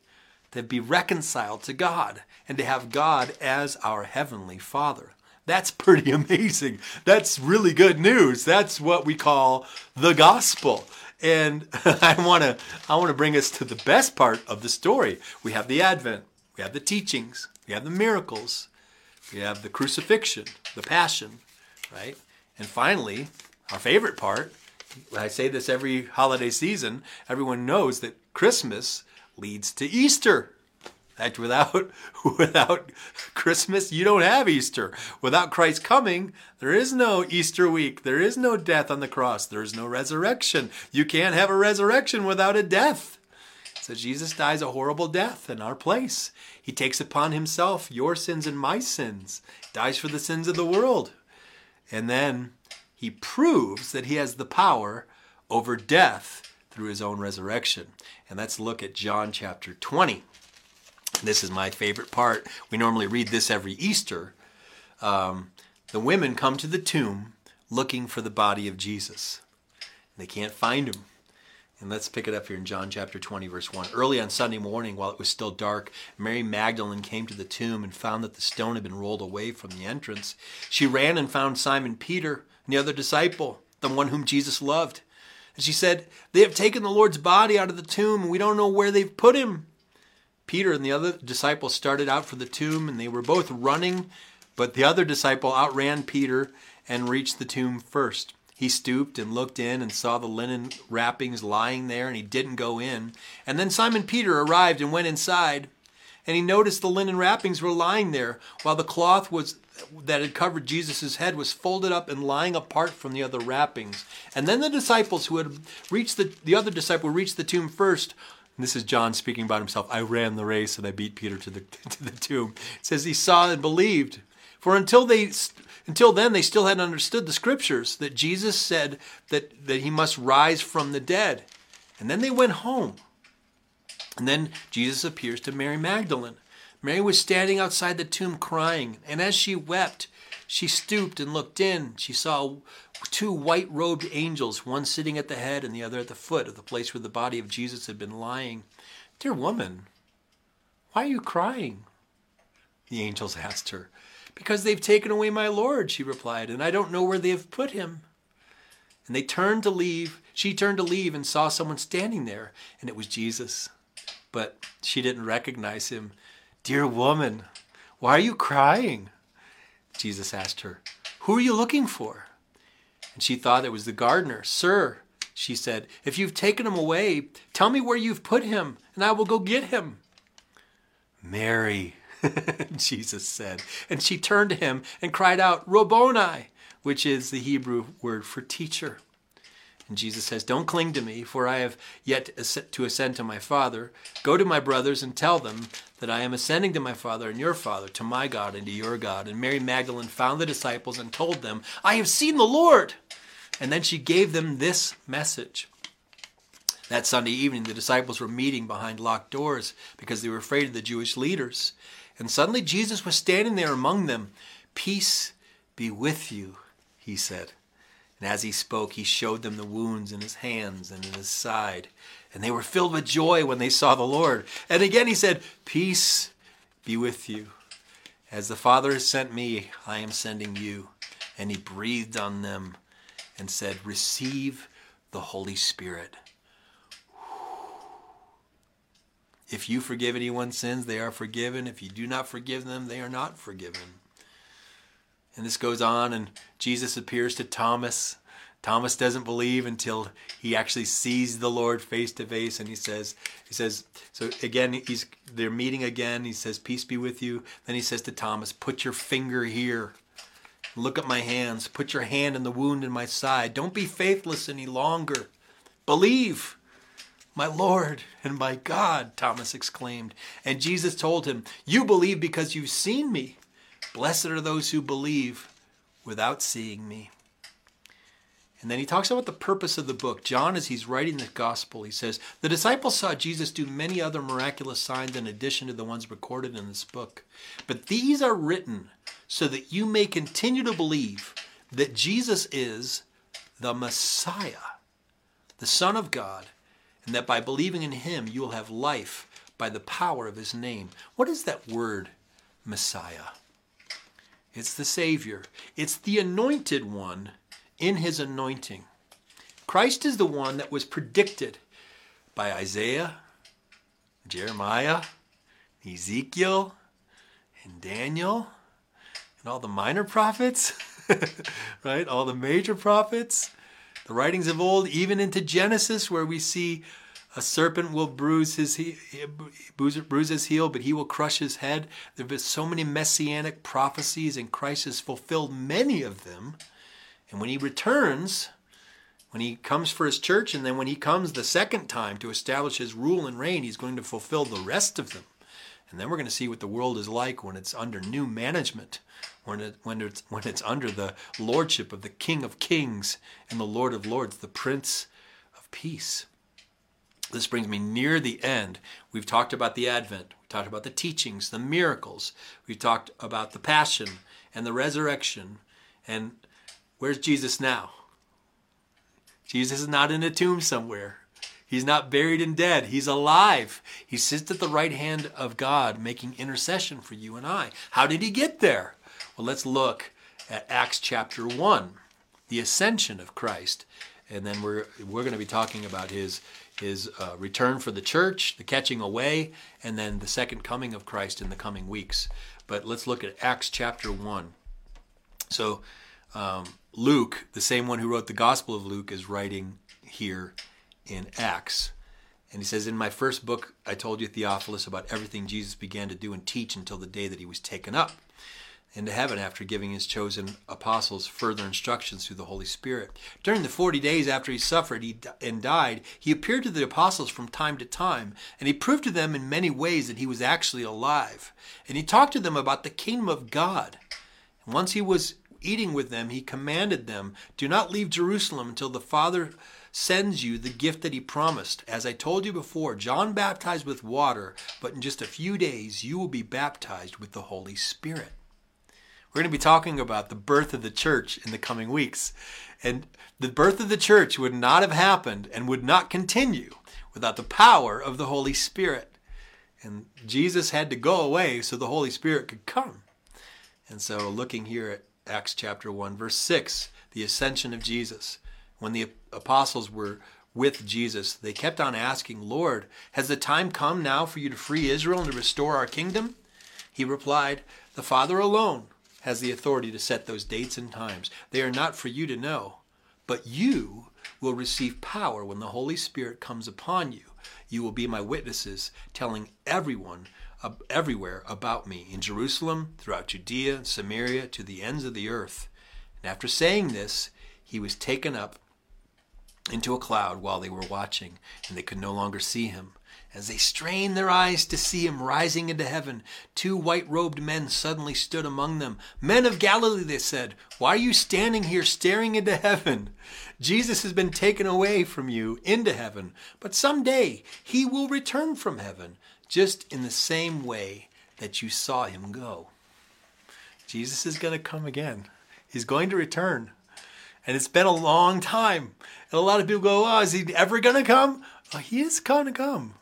to be reconciled to God and to have God as our heavenly Father. That's pretty amazing. That's really good news. That's what we call the gospel. And I want to I want to bring us to the best part of the story. We have the advent, we have the teachings, we have the miracles, we have the crucifixion, the passion, right? And finally, our favorite part, I say this every holiday season, everyone knows that Christmas leads to Easter. In fact, without, without Christmas, you don't have Easter. Without Christ coming, there is no Easter week. There is no death on the cross. There is no resurrection. You can't have a resurrection without a death. So Jesus dies a horrible death in our place. He takes upon himself your sins and my sins, dies for the sins of the world. And then he proves that he has the power over death through his own resurrection. And let's look at John chapter 20. This is my favorite part. We normally read this every Easter. Um, the women come to the tomb looking for the body of Jesus. They can't find him. And let's pick it up here in John chapter 20, verse 1. Early on Sunday morning, while it was still dark, Mary Magdalene came to the tomb and found that the stone had been rolled away from the entrance. She ran and found Simon Peter and the other disciple, the one whom Jesus loved. And she said, They have taken the Lord's body out of the tomb, and we don't know where they've put him. Peter and the other disciple started out for the tomb, and they were both running, but the other disciple outran Peter and reached the tomb first. He stooped and looked in and saw the linen wrappings lying there, and he didn't go in. And then Simon Peter arrived and went inside, and he noticed the linen wrappings were lying there, while the cloth was that had covered Jesus' head was folded up and lying apart from the other wrappings. And then the disciples who had reached the the other disciple reached the tomb first. This is John speaking about himself. I ran the race and I beat Peter to the to the tomb. It says he saw and believed. For until they until then, they still hadn't understood the scriptures that Jesus said that, that he must rise from the dead. And then they went home. And then Jesus appears to Mary Magdalene. Mary was standing outside the tomb crying, and as she wept, she stooped and looked in. She saw two white robed angels, one sitting at the head and the other at the foot of the place where the body of Jesus had been lying. Dear woman, why are you crying? The angels asked her. Because they've taken away my Lord, she replied, and I don't know where they have put him. And they turned to leave. She turned to leave and saw someone standing there, and it was Jesus. But she didn't recognize him. Dear woman, why are you crying? Jesus asked her, Who are you looking for? And she thought it was the gardener. Sir, she said, if you've taken him away, tell me where you've put him, and I will go get him. Mary, Jesus said. And she turned to him and cried out, Rabboni, which is the Hebrew word for teacher. And Jesus says, Don't cling to me, for I have yet to ascend to my Father. Go to my brothers and tell them that I am ascending to my Father and your Father, to my God and to your God. And Mary Magdalene found the disciples and told them, I have seen the Lord. And then she gave them this message. That Sunday evening, the disciples were meeting behind locked doors because they were afraid of the Jewish leaders. And suddenly Jesus was standing there among them. Peace be with you, he said. And as he spoke, he showed them the wounds in his hands and in his side. And they were filled with joy when they saw the Lord. And again he said, Peace be with you. As the Father has sent me, I am sending you. And he breathed on them and said, Receive the Holy Spirit. If you forgive anyone's sins, they are forgiven. If you do not forgive them, they are not forgiven. And this goes on, and Jesus appears to Thomas. Thomas doesn't believe until he actually sees the Lord face to face, and he says, "He says." So again, he's they're meeting again. He says, "Peace be with you." Then he says to Thomas, "Put your finger here. Look at my hands. Put your hand in the wound in my side. Don't be faithless any longer. Believe." My Lord and my God, Thomas exclaimed. And Jesus told him, You believe because you've seen me. Blessed are those who believe without seeing me. And then he talks about the purpose of the book. John, as he's writing the gospel, he says, The disciples saw Jesus do many other miraculous signs in addition to the ones recorded in this book. But these are written so that you may continue to believe that Jesus is the Messiah, the Son of God and that by believing in him you will have life by the power of his name. What is that word, Messiah? It's the Savior, it's the anointed one in his anointing. Christ is the one that was predicted by Isaiah, Jeremiah, Ezekiel, and Daniel, and all the minor prophets, right? All the major prophets the writings of old, even into Genesis, where we see a serpent will bruise his he, bruise his heel, but he will crush his head. There have been so many messianic prophecies, and Christ has fulfilled many of them. And when he returns, when he comes for his church, and then when he comes the second time to establish his rule and reign, he's going to fulfill the rest of them. And then we're going to see what the world is like when it's under new management when, it, when, it's, when it's under the lordship of the King of Kings and the Lord of Lords, the Prince of Peace. This brings me near the end. We've talked about the Advent, we've talked about the teachings, the miracles, we've talked about the Passion and the resurrection. And where's Jesus now? Jesus is not in a tomb somewhere. He's not buried and dead. He's alive. He sits at the right hand of God making intercession for you and I. How did he get there? Well, let's look at Acts chapter 1, the ascension of Christ. And then we're, we're going to be talking about his, his uh, return for the church, the catching away, and then the second coming of Christ in the coming weeks. But let's look at Acts chapter 1. So, um, Luke, the same one who wrote the Gospel of Luke, is writing here in Acts. And he says, In my first book, I told you, Theophilus, about everything Jesus began to do and teach until the day that he was taken up into heaven after giving his chosen apostles further instructions through the Holy Spirit. During the 40 days after he suffered and died, he appeared to the apostles from time to time, and he proved to them in many ways that he was actually alive. And he talked to them about the kingdom of God. And once he was eating with them, he commanded them, Do not leave Jerusalem until the Father sends you the gift that he promised. As I told you before, John baptized with water, but in just a few days you will be baptized with the Holy Spirit. We're going to be talking about the birth of the church in the coming weeks. And the birth of the church would not have happened and would not continue without the power of the Holy Spirit. And Jesus had to go away so the Holy Spirit could come. And so, looking here at Acts chapter 1, verse 6, the ascension of Jesus. When the apostles were with Jesus, they kept on asking, Lord, has the time come now for you to free Israel and to restore our kingdom? He replied, The Father alone has the authority to set those dates and times. They are not for you to know, but you will receive power when the Holy Spirit comes upon you. You will be my witnesses, telling everyone uh, everywhere about me in Jerusalem, throughout Judea, Samaria, to the ends of the earth. And after saying this, he was taken up into a cloud while they were watching, and they could no longer see him. As they strained their eyes to see him rising into heaven, two white robed men suddenly stood among them. Men of Galilee, they said, why are you standing here staring into heaven? Jesus has been taken away from you into heaven, but someday he will return from heaven, just in the same way that you saw him go. Jesus is going to come again. He's going to return. And it's been a long time. And a lot of people go, Oh, is he ever going to come? He is to come.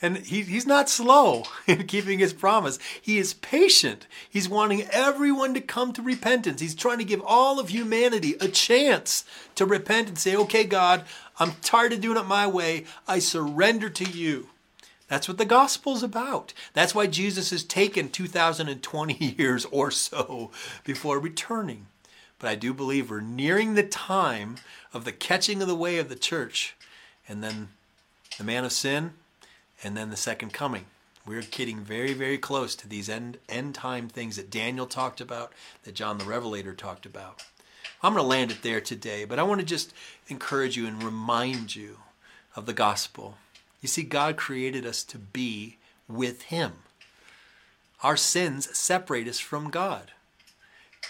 And he, he's not slow in keeping his promise. He is patient. He's wanting everyone to come to repentance. He's trying to give all of humanity a chance to repent and say, okay, God, I'm tired of doing it my way. I surrender to you. That's what the gospel's about. That's why Jesus has taken 2020 years or so before returning. But I do believe we're nearing the time of the catching of the way of the church. And then the man of sin, and then the second coming. We're getting very, very close to these end, end time things that Daniel talked about, that John the Revelator talked about. I'm going to land it there today, but I want to just encourage you and remind you of the gospel. You see, God created us to be with Him. Our sins separate us from God.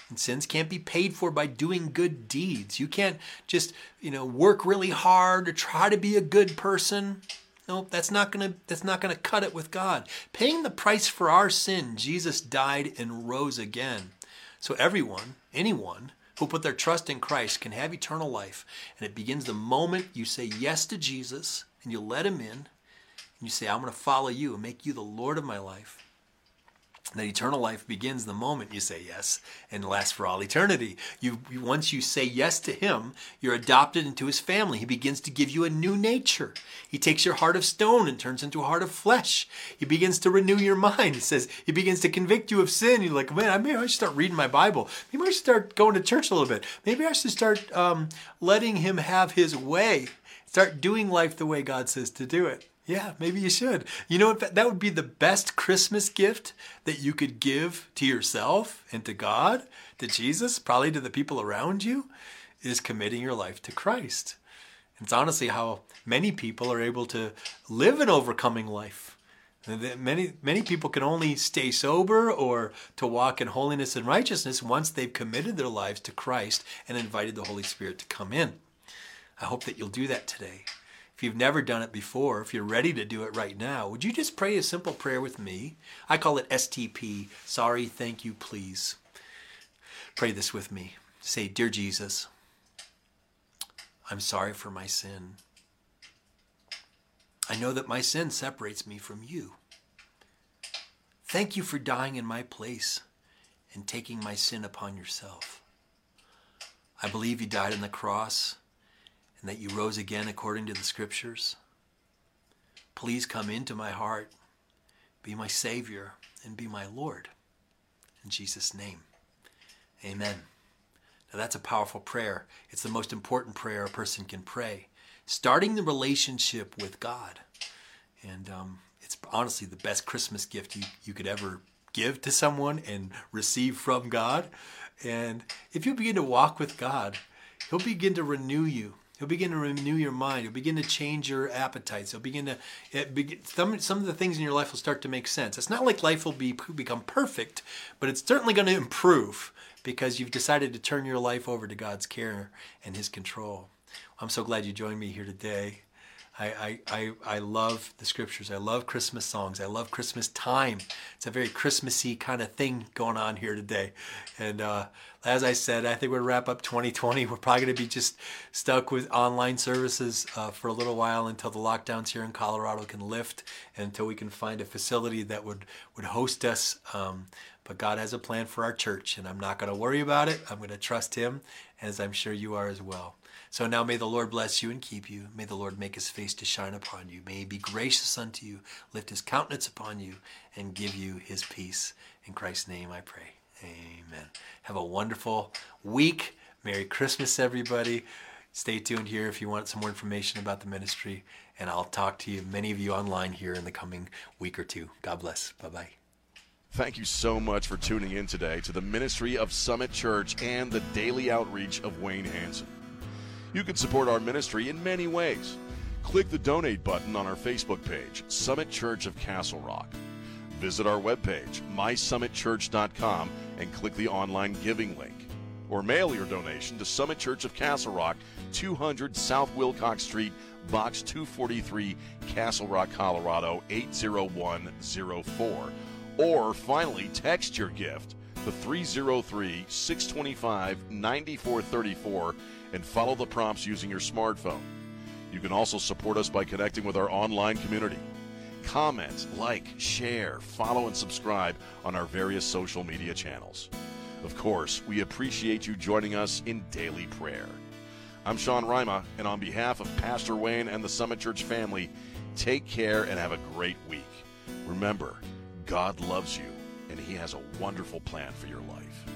And sins can't be paid for by doing good deeds. You can't just, you know, work really hard or try to be a good person. No, that's not gonna that's not gonna cut it with God. Paying the price for our sin, Jesus died and rose again. So everyone, anyone who put their trust in Christ can have eternal life. And it begins the moment you say yes to Jesus and you let him in and you say, I'm gonna follow you and make you the Lord of my life that eternal life begins the moment you say yes and lasts for all eternity. You, once you say yes to him, you're adopted into his family. He begins to give you a new nature. He takes your heart of stone and turns into a heart of flesh. He begins to renew your mind. He says he begins to convict you of sin. You're like, man, maybe I should start reading my Bible. Maybe I should start going to church a little bit. Maybe I should start um, letting him have his way. Start doing life the way God says to do it. Yeah, maybe you should. You know what? That would be the best Christmas gift that you could give to yourself and to God, to Jesus, probably to the people around you, is committing your life to Christ. It's honestly how many people are able to live an overcoming life. Many many people can only stay sober or to walk in holiness and righteousness once they've committed their lives to Christ and invited the Holy Spirit to come in. I hope that you'll do that today. If you've never done it before, if you're ready to do it right now, would you just pray a simple prayer with me? I call it STP Sorry, Thank You, Please. Pray this with me. Say, Dear Jesus, I'm sorry for my sin. I know that my sin separates me from you. Thank you for dying in my place and taking my sin upon yourself. I believe you died on the cross and that you rose again according to the scriptures. Please come into my heart, be my Savior, and be my Lord. In Jesus' name, amen. Now that's a powerful prayer. It's the most important prayer a person can pray. Starting the relationship with God. And um, it's honestly the best Christmas gift you, you could ever give to someone and receive from God. And if you begin to walk with God, He'll begin to renew you. He'll begin to renew your mind. He'll begin to change your appetites. He'll begin to it begin, some some of the things in your life will start to make sense. It's not like life will be become perfect, but it's certainly going to improve because you've decided to turn your life over to God's care and His control. I'm so glad you joined me here today. I, I, I, love the scriptures. I love Christmas songs. I love Christmas time. It's a very Christmassy kind of thing going on here today. And uh, as I said, I think we'll wrap up 2020. We're probably going to be just stuck with online services uh, for a little while until the lockdowns here in Colorado can lift and until we can find a facility that would, would host us. Um, but God has a plan for our church, and I'm not going to worry about it. I'm going to trust Him, as I'm sure you are as well. So now may the Lord bless you and keep you. May the Lord make his face to shine upon you. May he be gracious unto you, lift his countenance upon you, and give you his peace. In Christ's name I pray. Amen. Have a wonderful week. Merry Christmas, everybody. Stay tuned here if you want some more information about the ministry, and I'll talk to you, many of you online here in the coming week or two. God bless. Bye bye. Thank you so much for tuning in today to the ministry of Summit Church and the daily outreach of Wayne Hanson. You can support our ministry in many ways. Click the donate button on our Facebook page, Summit Church of Castle Rock. Visit our webpage, mysummitchurch.com, and click the online giving link. Or mail your donation to Summit Church of Castle Rock, 200 South Wilcox Street, Box 243, Castle Rock, Colorado 80104. Or finally, text your gift to 303 625 9434 and follow the prompts using your smartphone. You can also support us by connecting with our online community. Comment, like, share, follow, and subscribe on our various social media channels. Of course, we appreciate you joining us in daily prayer. I'm Sean Rima, and on behalf of Pastor Wayne and the Summit Church family, take care and have a great week. Remember, God loves you, and He has a wonderful plan for your life.